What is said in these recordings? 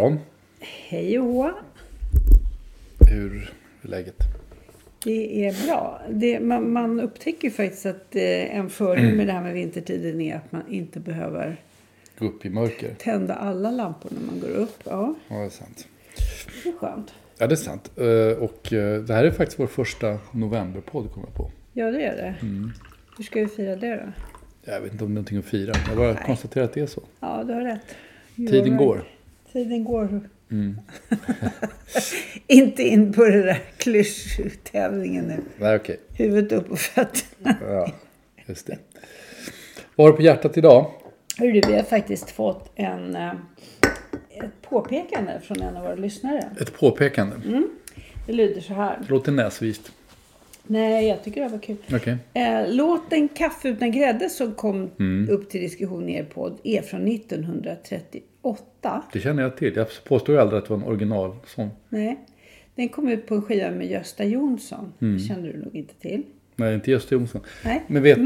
Morgon. Hej och hå. Hur är läget? Det är bra. Det, man, man upptäcker faktiskt att eh, en fördel med det här med vintertiden är att man inte behöver Gå upp i mörker? tända alla lampor när man går upp. Ja, Ja, det är sant. det är skönt. Ja, det är sant. Eh, Och eh, det här är faktiskt vår första novemberpodd, kommer jag på. Ja, det är det. Mm. Hur ska vi fira det då? Jag vet inte om det är någonting att fira. Jag bara Nej. konstaterar att det är så. Ja, du har rätt. Tiden går. Tiden går. Mm. inte in på det där klyschtävlingen nu. Nej, okej. Huvudet upp och fötterna. Ja, just det. Vad har du på hjärtat idag? Hörru, vi har faktiskt fått en, eh, ett påpekande från en av våra lyssnare. Ett påpekande. Det lyder så här. Det låter näsvist. Nej, jag tycker det var kul. Okej. Eh, låten Kaffe utan grädde som kom Mm. upp till diskussion i er podd är från 1938. Det känner jag till. Jag påstår ju aldrig att det var en originalsång. Nej, den kom ut på en skiva med Gösta Jonsson. Mm. Det kände du nog inte till. Nej, inte Gösta. Nej. Men vet-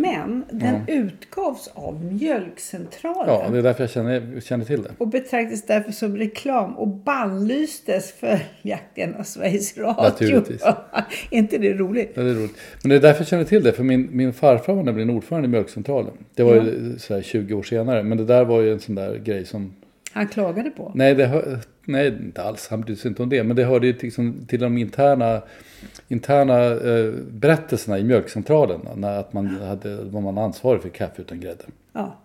den utgavs av Mjölkcentralen. Ja, det är därför jag känner, känner till det. Och betraktas därför som reklam och bannlystes följaktligen av Sveriges Radio. Naturligtvis. är inte det roligt? Ja, det är roligt. Men det är därför jag känner till det. För min, min farfar var nämligen ordförande i Mjölkcentralen. Det var ju så här 20 år senare. Men det där var ju en sån där grej som... Han klagade på. Nej, det hör, nej inte alls. Han brydde sig inte om det. Men det hörde ju liksom, till de interna, interna eh, berättelserna i Mjölkcentralen. När att man hade, var man ansvarig för kaffe utan grädde. Ja.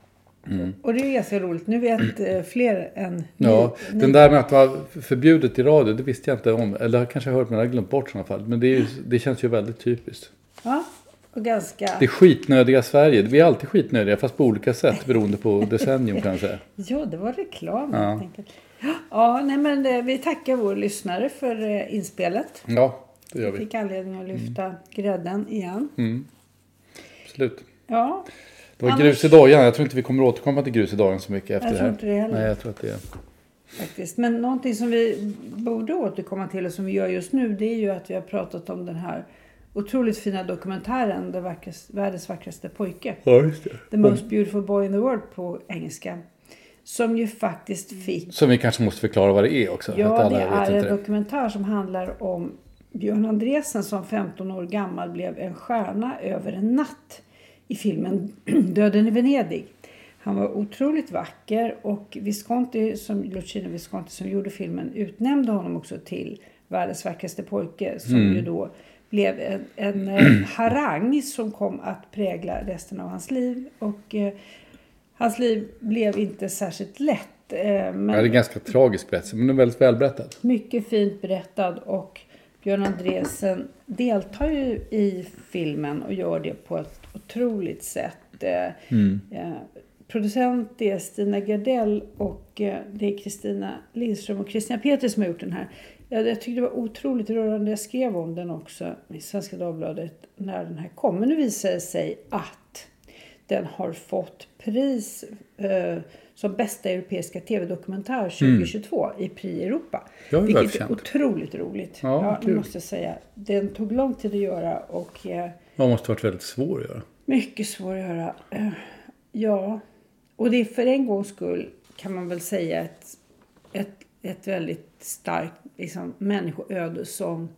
Och det är ganska roligt. Nu vet eh, fler än Mm. Ja, ni. den där med att det var förbjudet i radio, det visste jag inte om. Eller jag kanske har hört men jag har glömt bort i sådana fall. Men det, ju, det känns ju väldigt typiskt. Ja, och ganska... Det skitnödiga Sverige. Vi är alltid skitnödiga fast på olika sätt beroende på decennium kan jag säga. Ja, det var reklam Ja. helt enkelt. Ja, nej men eh, vi tackar vår lyssnare för eh, inspelet. Ja, det gör Vi vi. fick anledning att lyfta grädden igen. Absolut. Ja, Det var Annars- grus i dojan. Jag tror inte vi kommer återkomma till grus i dojan så mycket efter Jag det tror här. inte det heller. Nej, jag tror att det är... faktiskt. Men någonting som vi borde återkomma till och som vi gör just nu det är ju att vi har pratat om den här otroligt fina dokumentären Det vackrast, Världens vackraste pojke. Ja, just det. The most beautiful boy in the world på engelska. Som ju faktiskt fick Som vi kanske måste förklara vad det är också. Ja, det är en det. dokumentär som handlar om Björn Andresen som 15 år gammal blev en stjärna över en natt i filmen Döden i Venedig. Han var otroligt vacker och Visconti, som, Luciano Visconti som gjorde filmen utnämnde honom också till världens vackraste pojke som Mm. ju då blev en, en eh, harang som kom att prägla resten av hans liv. Och eh, hans liv blev inte särskilt lätt. Eh, men Ja, det är ganska tragisk berättelse, men den är väldigt välberättad. mycket fint berättad och Björn Andresen deltar ju i filmen och gör det på ett otroligt sätt. Eh, Mm. eh, producent är Stina Gardell och eh, det är Kristina Lindström och Kristina Peter som har gjort den här. Jag, jag tyckte det var otroligt rörande. Jag skrev om den också i Svenska Dagbladet när den här kom. Men nu visar det sig att den har fått pris eh, som bästa europeiska tv-dokumentär 2022 i Prix Europa. Mm. Det Vilket är otroligt roligt. Ja, Ja, det måste jag säga. Den tog lång tid att göra och eh, Man måste varit väldigt svår att göra. mycket svår att göra. Eh, Ja, och det är för en gångs skull kan man väl säga ett, ett, väldigt starkt liksom, människoöde som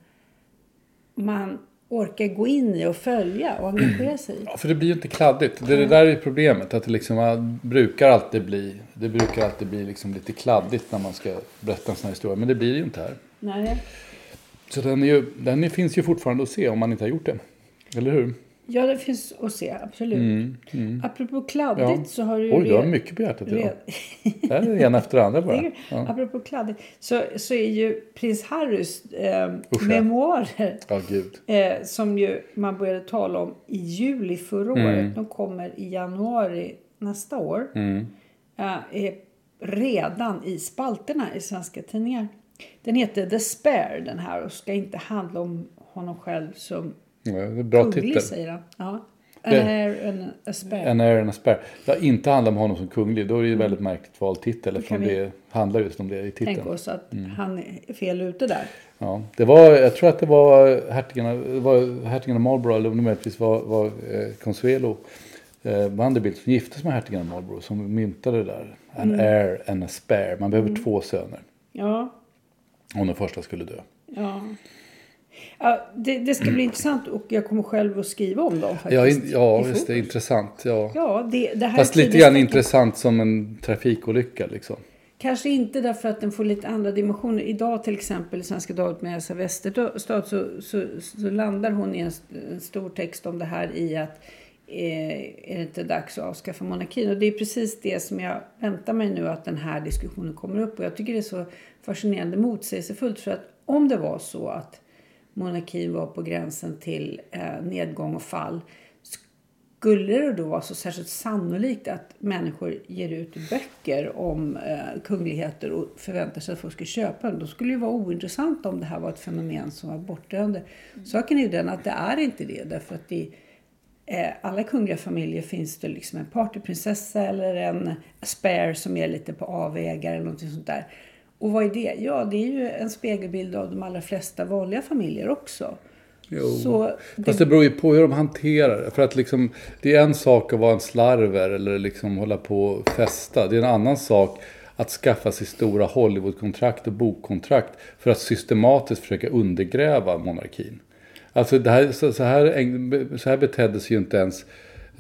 man orkar gå in i och följa och engagera sig i. Ja, för det blir ju inte kladdigt. Det, är det där är problemet. Att det liksom brukar alltid bli, det brukar alltid bli liksom lite kladdigt när man ska berätta en sån här historia. Men det blir ju inte här. Nej. Så den, ju, den finns ju fortfarande att se om man inte har gjort det. Eller hur? Ja, det finns att se, absolut. Apropå kladdigt Mm, Ja. så har du Oj, du har mycket på hjärtat idag. Det är en efter det andra bara. Ja. Apropå kladdigt så, så är ju prins Harrys eh, Usch, memoarer ja, gud. eh, som ju man började tala om i juli förra Mm. året. De kommer i januari nästa år. Mm. Eh, är redan i spalterna i svenska tidningar. Den heter The Spare den här och ska inte handla om honom själv som Ja, bra kunglig titel. säger han. Ja. An Det- Air and a Spare. En är en spärr. Det har inte handlat om honom som kunglig. Då är det ju väldigt märkligt vald titel. Eftersom Mm. det handlar just om det i Tänk titeln. oss att Mm. han är fel ute där. Ja, det var, jag tror att det var hertigen av, det var hertigen av Marlborough, eller om det möjligtvis var, var eh, Consuelo eh, Vanderbilt som gifte sig med hertigen av Marlborough som myntade det där. An Mm. heir and a spare. Man behöver två söner Ja, om den första skulle dö. ja. Ja det, det ska bli intressant och jag kommer själv att skriva om dem faktiskt. Ja, in, ja visst det är intressant. Ja. Ja, det, det här Fast lite grann intressant som en trafikolycka liksom. Kanske inte därför att den får lite andra dimensioner. Idag till exempel i Svenska Dagbladet med Elsa Westerstad så, så, så landar hon i en, en stor text om det här i att eh, är det inte dags att avskaffa monarkin? Och det är precis det som jag väntar mig nu att den här diskussionen kommer upp. Och jag tycker det är så fascinerande motsägelsefullt. För att om det var så att monarkin var på gränsen till eh, nedgång och fall skulle det då vara så särskilt sannolikt att människor ger ut böcker om eh, kungligheter och förväntar sig att folk ska köpa dem. Då skulle det ju vara ointressant om det här var ett fenomen som var bortdöende. Saken är ju den att det är inte det. Därför att i eh, alla kungliga familjer finns det liksom en partyprinsessa eller en spare som är lite på avvägar eller någonting sånt där. Och vad är det? Ja, det är ju en spegelbild av de allra flesta vanliga familjer också. Jo. Så Fast det beror ju på hur de hanterar det. För att liksom, det är en sak att vara en slarver eller liksom hålla på och festa. Det är en annan sak att skaffa sig stora Hollywoodkontrakt och bokkontrakt för att systematiskt försöka undergräva monarkin. Alltså det här, så, så, här, så här betedde sig ju inte ens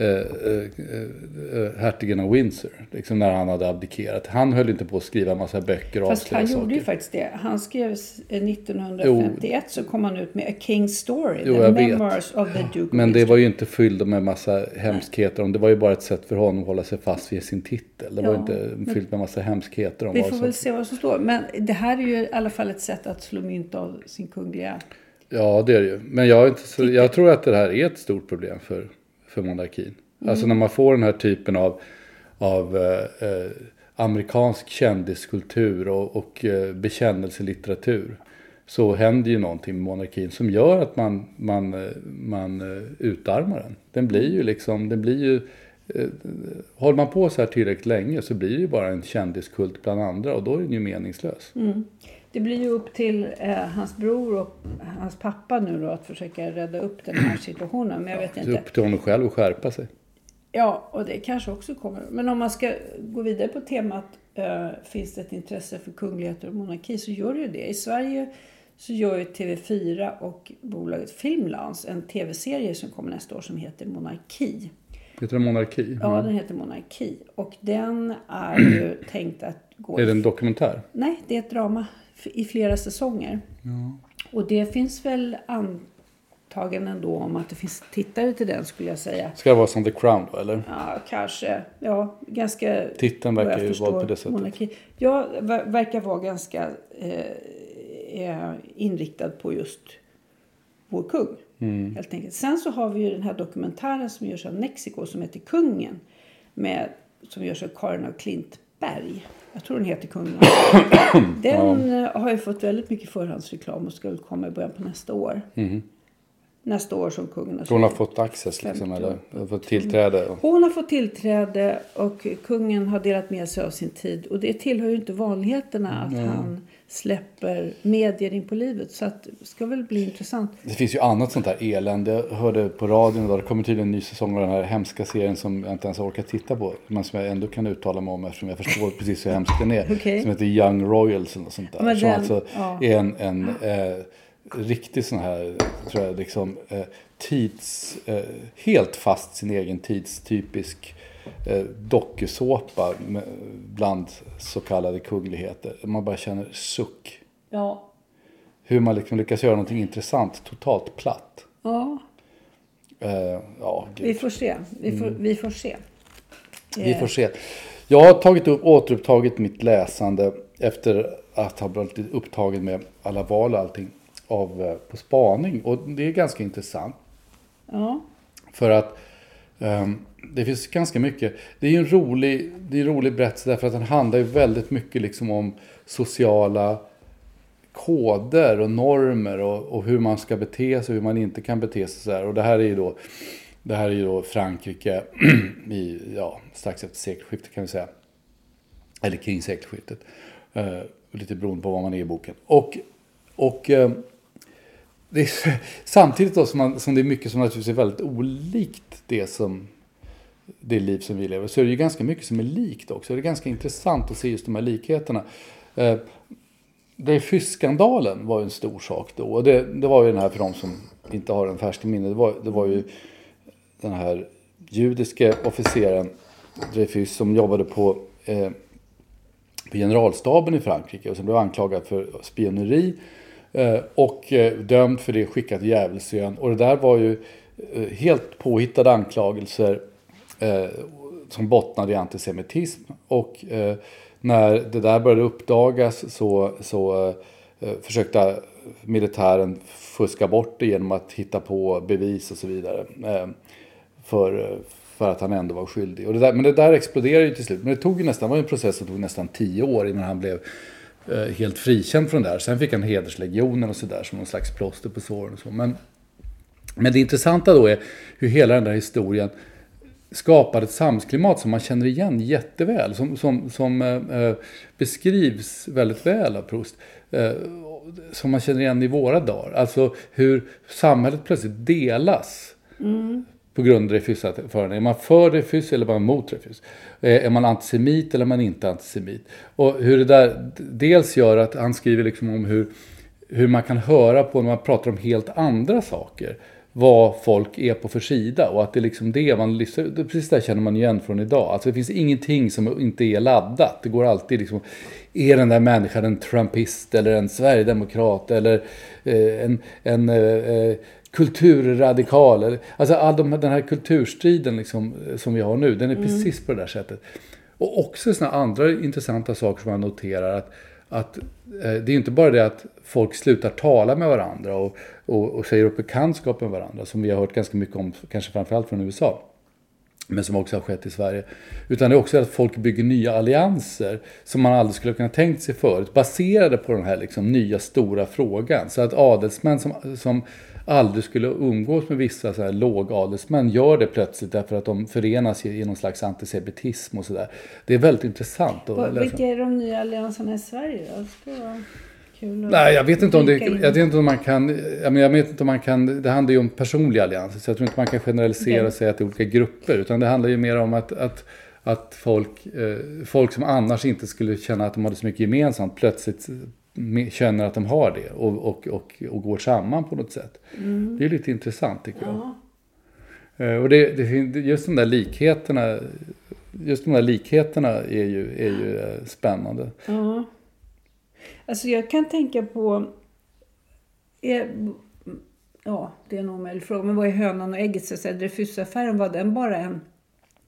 eh, eh, eh, hertigen av Windsor. Liksom när han hade abdikerat. Han höll inte på att skriva en massa böcker och Fast han saker. gjorde ju faktiskt det. Han skrev eh, 1951 så kom han ut med A King's Story. Jo, the jag vet. Memoirs of the Duke Men det var ju inte fyllt med massa hemskheter. Det var ju bara ett sätt för honom att hålla sig fast vid sin titel. Det var Ja, inte fyllt med massa hemskheter. Om Vi får väl se vad som står. Men det här är ju i alla fall ett sätt att slå mynt av sin kungliga... Ja, det är det ju. Men jag, så, jag tror att det här är ett stort problem för, för monarkin. Alltså när man får den här typen av, av eh, eh, amerikansk kändiskultur och, och eh, bekännelselitteratur. Så händer ju någonting med monarkin som gör att man, man, eh, man eh, utarmar den. Den blir ju liksom, den blir ju... Eh, håller man på så här tillräckligt länge så blir det ju bara en kändiskult bland andra och då är den ju meningslös. Det blir ju upp till eh, hans bror och hans pappa nu då att försöka rädda upp den här situationen. Men jag vet Det är inte. upp till honom själv att skärpa sig. Ja, och det kanske också kommer. Men om man ska gå vidare på temat eh, finns det ett intresse för kungligheter och monarki så gör det ju det. I Sverige så gör ju TV4 och bolaget Filmlans en tv-serie som kommer nästa år som heter Monarki. Heter det monarki? Ja, den heter Monarki. Och den är ju tänkt att gå... Är det en dokumentär? Nej, det är ett drama i flera säsonger. Och det finns väl antaganden då om att det finns tittare till den skulle jag säga. Ska det vara som The Crown då, eller? Ja, kanske. Ja, ganska... Titeln verkar jag ju vara på det sättet. Monarki. Ja, ver- verkar vara ganska eh, eh, inriktad på just vår kung. Mm. Helt enkelt. Sen så har vi ju den här dokumentären som görs av Mexiko som heter Kungen. Med som görs av Karin av Klintberg. Jag tror den heter Kungen. Den eh, har ju fått väldigt mycket förhandsreklam och ska väl komma i början på nästa år. Nästa år som kungen har hon har fått access liksom, 50 eller har fått tillträde? och- Hon har fått tillträde och kungen har delat med sig av sin tid. Och det tillhör ju inte vanligheterna att han släpper medier in på livet. Så att, det ska väl bli intressant. Det finns ju annat sånt där elände. Jag hörde på radion idag, det kommer tydligen en ny säsong av den här hemska serien som jag inte ens orkar titta på. Men som jag ändå kan uttala mig om eftersom jag förstår precis hur hemsk den är. Okej. Som heter Young Royals eller sånt där. Men som den- alltså ja. är en, en eh, riktig sån här, tror jag, liksom eh, tids, eh, helt fast sin egen tidstypisk eh, dokusåpa bland så kallade kungligheter. Man bara känner suck. Ja. Hur man liksom lyckas göra någonting intressant totalt platt. Ja, Eh, ja, vi får se. Vi får, vi får se. Vi får se. Jag har tagit upp, återupptagit mitt läsande efter att ha blivit upptagen med alla val och allting av eh, På spaning. Och det är ganska intressant. Ja. För att ehm, det finns ganska mycket. Det är ju en rolig, det är en rolig berättelse därför att den handlar ju väldigt mycket liksom om sociala koder och normer och, och hur man ska bete sig och hur man inte kan bete sig. Så här. Och det här är ju då, det här är ju då Frankrike i, ja, strax efter sekelskiftet kan vi säga. Eller kring sekelskiftet. Eh, lite beroende på vad man är i boken. Och, och eh, det är, samtidigt då som, man, som det är mycket som naturligtvis är väldigt olikt det som det liv som vi lever, så är det ju ganska mycket som är likt också. Det är ganska intressant att se just de här likheterna. Eh, Dreyfus-skandalen var ju en stor sak då. Och det, det var ju den här, för de som inte har en färsk i minne, det var, det var ju den här judiske officeren Dreyfus som jobbade på, eh, på generalstaben i Frankrike och som blev anklagad för spioneri. Eh, och eh, dömd för det, skickad till djävulsön. Och det där var ju eh, helt påhittade anklagelser som bottnade i antisemitism. Och när det där började uppdagas så, så försökte militären fuska bort det genom att hitta på bevis och så vidare. För, för att han ändå var skyldig. Och det där, men det där exploderade ju till slut. Men det tog ju nästan, det var ju en process som tog nästan tio år innan han blev Eh, helt frikänd från det här. Sen fick han hederslegionen och sådär som någon slags plåster på såren och så. Men, men det intressanta då är hur hela den där historien skapar ett samhällsklimat som man känner igen jätteväl. Som, som, som eh, eh beskrivs väldigt väl av Proust. Eh, som man känner igen i våra dagar. Alltså hur samhället plötsligt delas. Mm. På grund av Dreyfusförhållanden. Är man för Dreyfus eller är man mot Dreyfus? Eh, är man antisemit eller är man inte antisemit? Och hur det där dels gör att han skriver liksom om hur, hur man kan höra på när man pratar om helt andra saker. Vad folk är på för sida och att det är liksom det man lyssnar Precis det känner man igen från idag. Alltså det finns ingenting som inte är laddat. Det går alltid liksom Är den där människan en trumpist eller en sverigedemokrat eller eh, en, en eh, eh, kulturradikal? Eller, alltså all de, den här kulturstriden liksom, eh, som vi har nu, den är precis på det där sättet. Och också sådana andra intressanta saker som man noterar att, att eh, det är inte bara det att folk slutar tala med varandra och, och, och säger upp bekantskap med varandra som vi har hört ganska mycket om, kanske framförallt från USA. Men som också har skett i Sverige. Utan det är också att folk bygger nya allianser som man aldrig skulle kunna tänkt sig förut. Baserade på den här liksom nya stora frågan. Så att adelsmän som, som aldrig skulle umgås med vissa så här lågadelsmän gör det plötsligt därför att de förenas i, någon slags antisemitism och sådär. Det är väldigt intressant att. Vilka är de nya allianserna i Sverige då? Det skulle vara kul att Nej, jag vet inte om det, in. jag vet inte om man kan, jag, vet inte om man kan, det handlar ju om personliga allianser, så jag tror inte man kan generalisera och säga att det är olika grupper, utan det handlar ju mer om att, att, att folk, eh, folk som annars inte skulle känna att de hade så mycket gemensamt, plötsligt känner att de har det och, och, och, och går samman på något sätt. Det är lite intressant tycker jag. Eh, Och det, det, just de där likheterna, just de där likheterna är ju, är ju eh, spännande. Ja. Alltså jag kan tänka på... Är, ja, det är en omöjlig fråga. Men vad är hönan och ägget? Så att säga, Dreyfusaffären, var den bara en...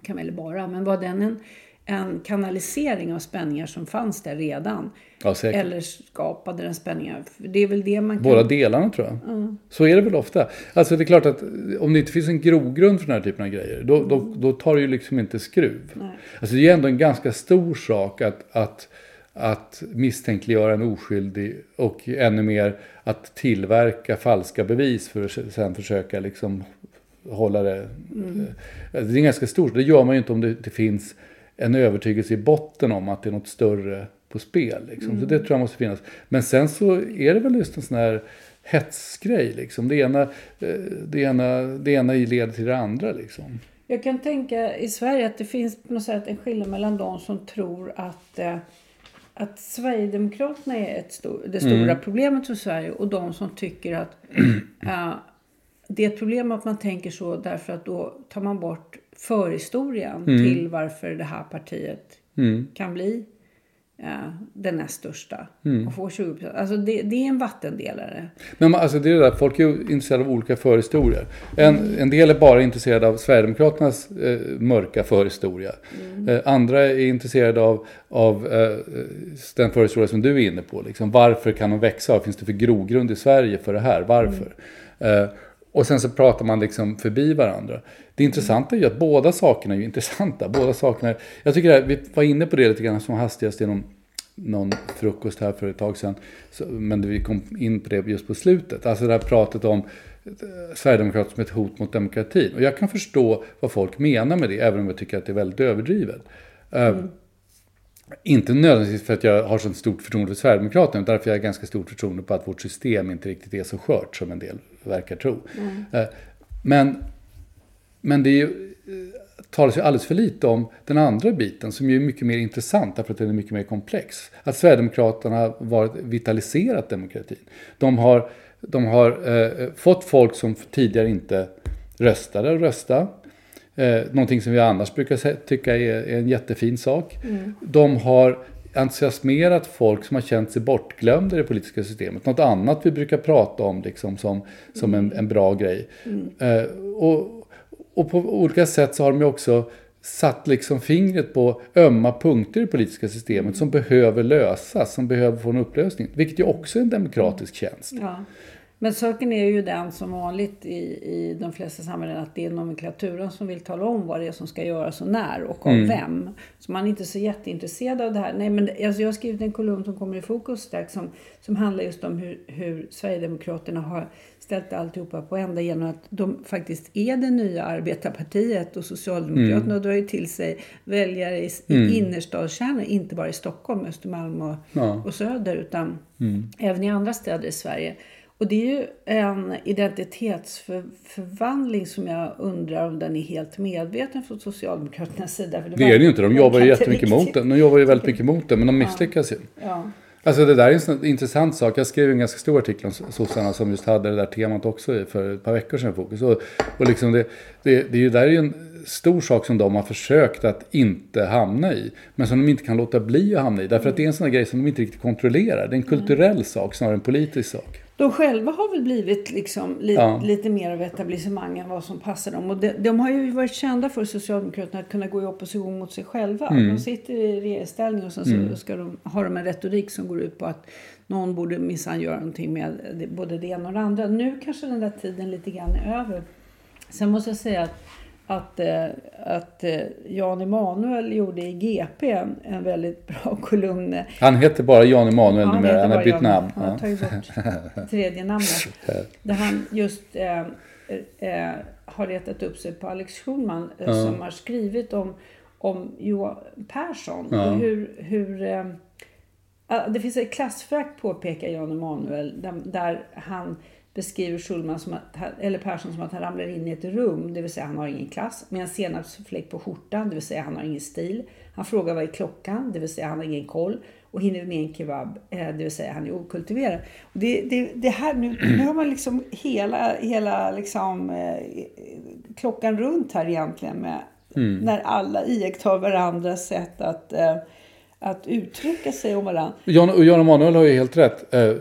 Kan väl bara, men var den en, en kanalisering av spänningar som fanns där redan. Ja. Eller skapade den spänningar. Det är väl det man kan... Båda delarna tror jag. Så är det väl ofta. Alltså det är klart att om det inte finns en grogrund för den här typen av grejer, då, då, då tar det ju liksom inte skruv. Alltså det är ju ändå en ganska stor sak att, att, att misstänkliggöra en oskyldig och ännu mer att tillverka falska bevis för att sen försöka liksom hålla det. Det är ganska stort. Det gör man ju inte om det inte finns en övertygelse i botten om att det är något större på spel. Liksom. Så det tror jag måste finnas. Men sen så är det väl just en sån här hetsgrej. Liksom. Det, ena, eh, det, ena, det ena leder till det andra. Liksom. Jag kan tänka i Sverige att det finns på något sätt en skillnad mellan de som tror att, eh, att Sverigedemokraterna är ett stor, det stora Mm. problemet för Sverige och de som tycker att eh, det är ett problem att man tänker så därför att då tar man bort förhistorien Mm. till varför det här partiet kan bli eh, den näst största Mm. och få 20 procent. Alltså det, det är en vattendelare. Men man- alltså det är det där, folk är ju intresserade av olika förhistorier. En, en del är bara intresserade av Sverigedemokraternas eh, mörka förhistoria. Eh, andra är intresserade av, av eh, den förhistoria som du är inne på. Liksom. Varför kan de växa? Vad finns det för grogrund i Sverige för det här? Varför? Och sen så pratar man liksom förbi varandra. Det intressanta är ju att båda sakerna är intressanta. Båda sakerna, jag tycker att vi var inne på det lite grann som hastigast genom någon frukost här för ett tag sedan. Så, men vi kom in på det just på slutet. Alltså det här pratet om eh, Sverigedemokrater som ett hot mot demokratin. Och jag kan förstå vad folk menar med det, även om jag tycker att det är väldigt överdrivet. Eh, Inte nödvändigtvis för att jag har så stort förtroende för Sverigedemokraterna, utan därför jag har ganska stort förtroende på att vårt system inte riktigt är så skört som en del verkar tro. Eh, Men, men det är ju, eh, talas ju alldeles för lite om den andra biten som ju är mycket mer intressant därför att den är mycket mer komplex. Att Sverigedemokraterna har varit vitaliserat demokratin. De har, de har eh, fått folk som tidigare inte röstade att rösta. Eh, någonting som vi annars brukar tycka är, är en jättefin sak. De har entusiasmerat folk som har känt sig bortglömda i det politiska systemet. Något annat vi brukar prata om liksom som, som en, en bra grej. Eh, och, och på olika sätt så har de ju också satt liksom fingret på ömma punkter i det politiska systemet som behöver lösas, som behöver få en upplösning. Vilket ju också är en demokratisk tjänst. Ja. Men saken är ju den som vanligt i, i de flesta samhällen att det är nomenklaturen som vill tala om vad det är som ska göras och när och av vem. Så man är inte så jätteintresserad av det här. Nej, men alltså jag har skrivit en kolumn som kommer i fokus strax som, som handlar just om hur, hur Sverigedemokraterna har ställt alltihopa på ända genom att de faktiskt är det nya arbetarpartiet och Socialdemokraterna drar ju till sig väljare i, i innerstadskärnor, inte bara i Stockholm, Östermalm och, Ja. och Söder utan även i andra städer i Sverige. Och det är ju en identitetsförvandling som jag undrar om den är helt medveten från Socialdemokraternas sida. För Det är det ju inte, de jobbar ju jättemycket riktigt. mot den. De jobbar ju väldigt mycket mot den, men de misslyckas ju. Ja. Alltså det där är en intressant sak. Jag skrev en ganska stor artikel om sossarna som just hade det där temat också för ett par veckor sedan i fokus. Och, och liksom det, det, det är ju där är ju en stor sak som de har försökt att inte hamna i. Men som de inte kan låta bli att hamna i. Därför att det är en sån här grej som de inte riktigt kontrollerar. Det är en kulturell sak snarare än en politisk sak. De själva har väl blivit liksom li, Ja. lite mer av etablissemang än vad som passar dem. Och de, de har ju varit kända för Socialdemokraterna att kunna gå i opposition mot sig själva. Mm. De sitter i regeringsställning och sen så ska de, har de en retorik som går ut på att någon borde minsann göra någonting med både det ena och det andra. Nu kanske den där tiden lite grann är över. Sen måste jag säga att, att, eh, att eh, Jan Emanuel gjorde i GP en, en väldigt bra kolumn. Han heter bara Jan Emanuel Ja, numera. Han har bytt Jan. namn. Han har tagit bort tredje namnet. Där han just eh, eh, har retat upp sig på Alex Schulman eh, som har skrivit om, om Johan Persson. Och hur, hur, eh, det finns ett klassförakt påpekar Jan Emanuel där, där han beskriver Schulman som att, eller Persson som att han ramlar in i ett rum, det vill säga han har ingen klass, med en senapsfläck på skjortan, det vill säga han har ingen stil. Han frågar vad är klockan, det vill säga han har ingen koll. Och hinner med en kebab, eh, det vill säga han är okultiverad. Och det, det, det här, nu, nu har man liksom hela, hela liksom, eh, klockan runt här egentligen med när alla iakttar varandras sätt att, eh, att uttrycka sig om varandra. Jan, och Jan Emanuel har ju helt rätt. Eh,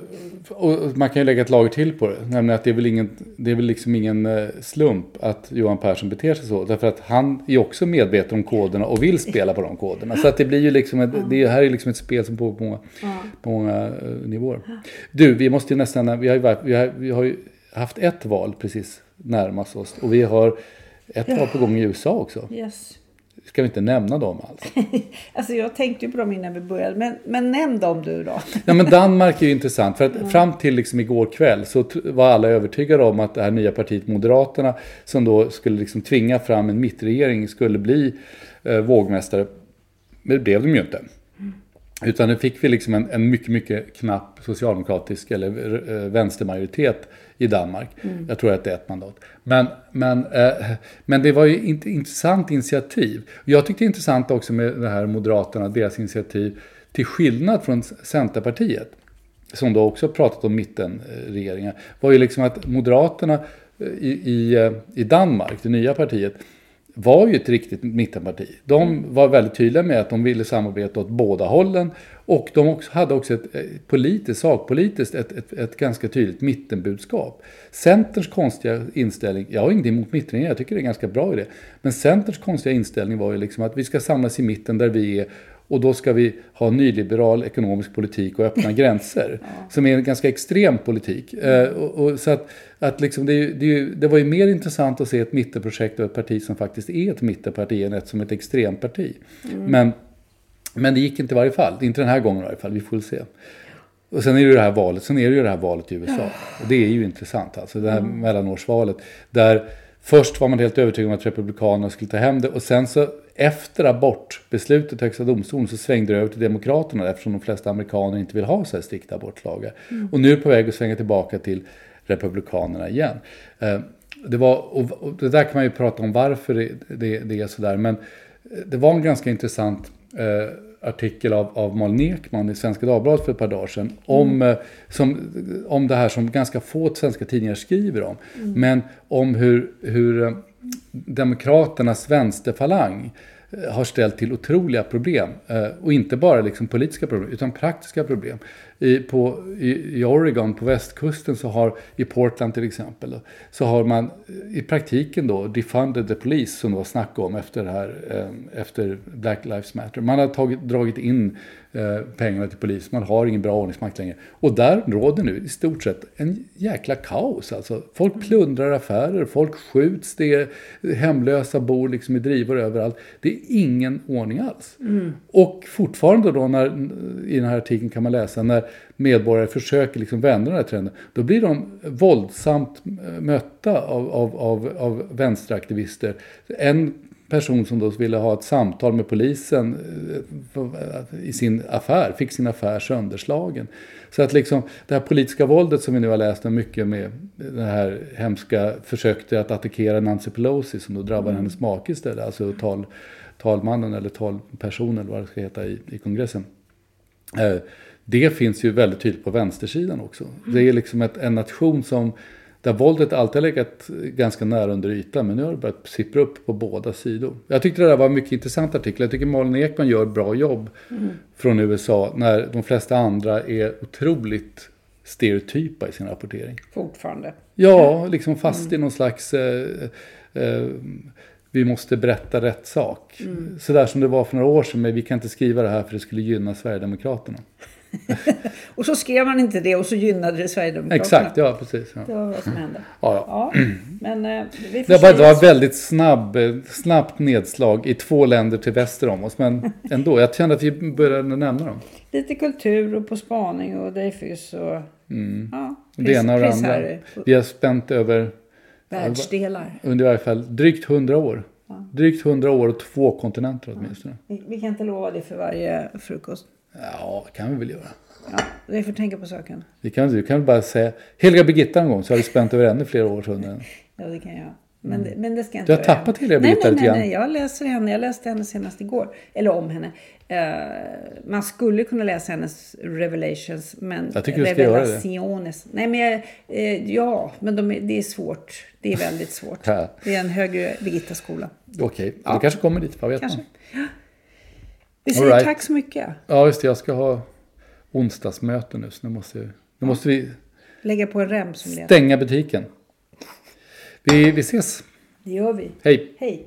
och man kan ju lägga ett lager till på det. Nämligen att det är väl, ingen, det är väl liksom ingen eh, slump att Johan Persson beter sig så. Därför att han är också medveten om koderna och vill spela på de koderna. Så att det blir ju liksom ett, det här är liksom ett spel som pågår på många, på många eh, nivåer. Du, vi måste ju nästan, vi har ju, vi har, vi har ju haft ett val precis närmast oss. Och vi har ett val på gång i USA också. Yes. Ska vi inte nämna dem alls? Alltså jag tänkte ju på dem innan vi började. Men, men nämn dem du då. Ja, men Danmark är ju intressant. För att fram till liksom igår kväll så var alla övertygade om att det här nya partiet Moderaterna som då skulle liksom tvinga fram en mittregering skulle bli eh, vågmästare. Men det blev de ju inte. Utan nu fick vi liksom en, en mycket, mycket knapp socialdemokratisk eller eh, vänstermajoritet i Danmark. Mm. Jag tror att det är ett mandat. Men, men, eh, men det var ju ett intressant initiativ. Jag tyckte det är intressant också med det här Moderaterna, deras initiativ, till skillnad från Centerpartiet, som då också pratat om mittenregeringar, var ju liksom att Moderaterna eh, i, i, eh, i Danmark, det nya partiet, var ju ett riktigt mittenparti. De var väldigt tydliga med att de ville samarbeta åt båda hållen och de också, hade också ett, ett politiskt, sakpolitiskt, ett, ett, ett, ganska tydligt mittenbudskap. Centerns konstiga inställning, jag har ingenting emot mittregeringen, jag tycker det är en ganska bra idé. Men Centerns konstiga inställning var ju liksom att vi ska samlas i mitten där vi är och då ska vi ha nyliberal ekonomisk politik och öppna gränser. ja. Som är en ganska extrem politik. Eh, och, och, så att, att liksom det, det, det, var ju mer intressant att se ett mittenprojekt och ett parti som faktiskt är ett mittenparti än ett som ett extremparti. Mm. Men, men det gick inte i varje fall. Inte den här gången i varje fall. Vi får se. Och sen är det ju det här valet, sen är det ju det här valet i USA. Och det är ju intressant alltså. Det här mm. mellanårsvalet. Där först var man helt övertygad om att Republikanerna skulle ta hem det. Och sen så efter abortbeslutet i Högsta domstolen så svängde det över till Demokraterna eftersom de flesta amerikaner inte vill ha så här strikta abortlagar. Mm. Och nu är det på väg att svänga tillbaka till Republikanerna igen. Eh, det, var, och det där kan man ju prata om varför det, det, det är sådär. Men det var en ganska intressant eh, artikel av, av Malin Ekman i Svenska Dagbladet för ett par dagar sedan. Om, mm. Eh, som, om det här som ganska få svenska tidningar skriver om. Mm. Men om hur, hur Demokraternas vänsterfalang eh, har ställt till otroliga problem. Eh, och inte bara liksom politiska problem, utan praktiska problem. I, på, i, i, Oregon, på västkusten, så har, i Portland till exempel, så har man eh, i praktiken då defunded the police, som det var snack om efter, det här, efter Black Lives Matter. Man har tagit, dragit in Eh, pengarna till polisen. Man har ingen bra ordningsmakt längre. Och där råder nu i stort sett en jäkla kaos. Alltså, folk plundrar affärer, folk skjuts, det är hemlösa bor liksom i drivor överallt. Det är ingen ordning alls. Mm. Och fortfarande då när, i den här artikeln kan man läsa när medborgare försöker liksom vända den här trenden. Då blir de våldsamt mötta av, av, av, av vänsteraktivister. En person som då ville ha ett samtal med polisen eh, i sin affär, fick sin affär sönderslagen. Så att liksom det här politiska våldet som vi nu har läst om mycket med det här hemska försökte att attackera Nancy Pelosi som då drabbar mm. hennes make istället, alltså tal, talmannen eller talpersonen eller vad det ska heta i, i kongressen. Eh, det finns ju väldigt tydligt på vänstersidan också. Det är liksom ett, en nation som där våldet alltid har legat ganska nära under ytan, men nu har det börjat sippra upp på båda sidor. Jag tyckte det där var en mycket intressant artikel. Jag tycker Malin Ekman gör bra jobb mm. från USA, när de flesta andra är otroligt stereotypa i sin rapportering. Fortfarande? Ja, liksom fast mm. i någon slags... Eh, eh, vi måste berätta rätt sak. Mm. Sådär som det var för några år sedan, men vi kan inte skriva det här för det skulle gynna Sverigedemokraterna. och så skrev man inte det och så gynnade det Sverigedemokraterna. Exakt, ja precis. Ja. Det var vad som hände. Ja, ja. ja men, eh, vi det, var, det var väldigt snabb, eh, snabbt nedslag i två länder till väster om oss. Men ändå, jag kände att vi började nämna dem. Lite kultur och På spaning och Dreyfus och... Mm. Ja, pris, det ena och det andra. Vi har spänt över... Världsdelar. Under i alla fall drygt hundra år. Drygt hundra år och två kontinenter åtminstone. Vi, vi kan inte lova det för varje frukost. Ja, det kan vi väl göra. Ja, det får tänka på saken. Vi kan, du kan väl bara säga Heliga Birgitta en gång så har vi spänt över ännu fler århundraden. ja, det kan jag. Men, mm. men det ska jag inte Du har tappat Heliga Birgitta lite grann. Nej, nej, jag läser henne. Jag läste henne senast igår. Eller om henne. Uh, man skulle kunna läsa hennes Revelations. Men jag tycker du ska göra det. Nej, men jag, uh, ja, men de är, det är svårt. Det är väldigt svårt. det är en högre Birgitta-skola. Okej, okay. ja. det kanske kommer dit. Vad vet kanske. man? Vi säger right. tack så mycket. Ja, just det. Jag ska ha onsdagsmöte nu. Så nu måste, nu måste vi Lägga på en rem som stänga butiken. Vi, vi ses. Det gör vi. Hej! Hej.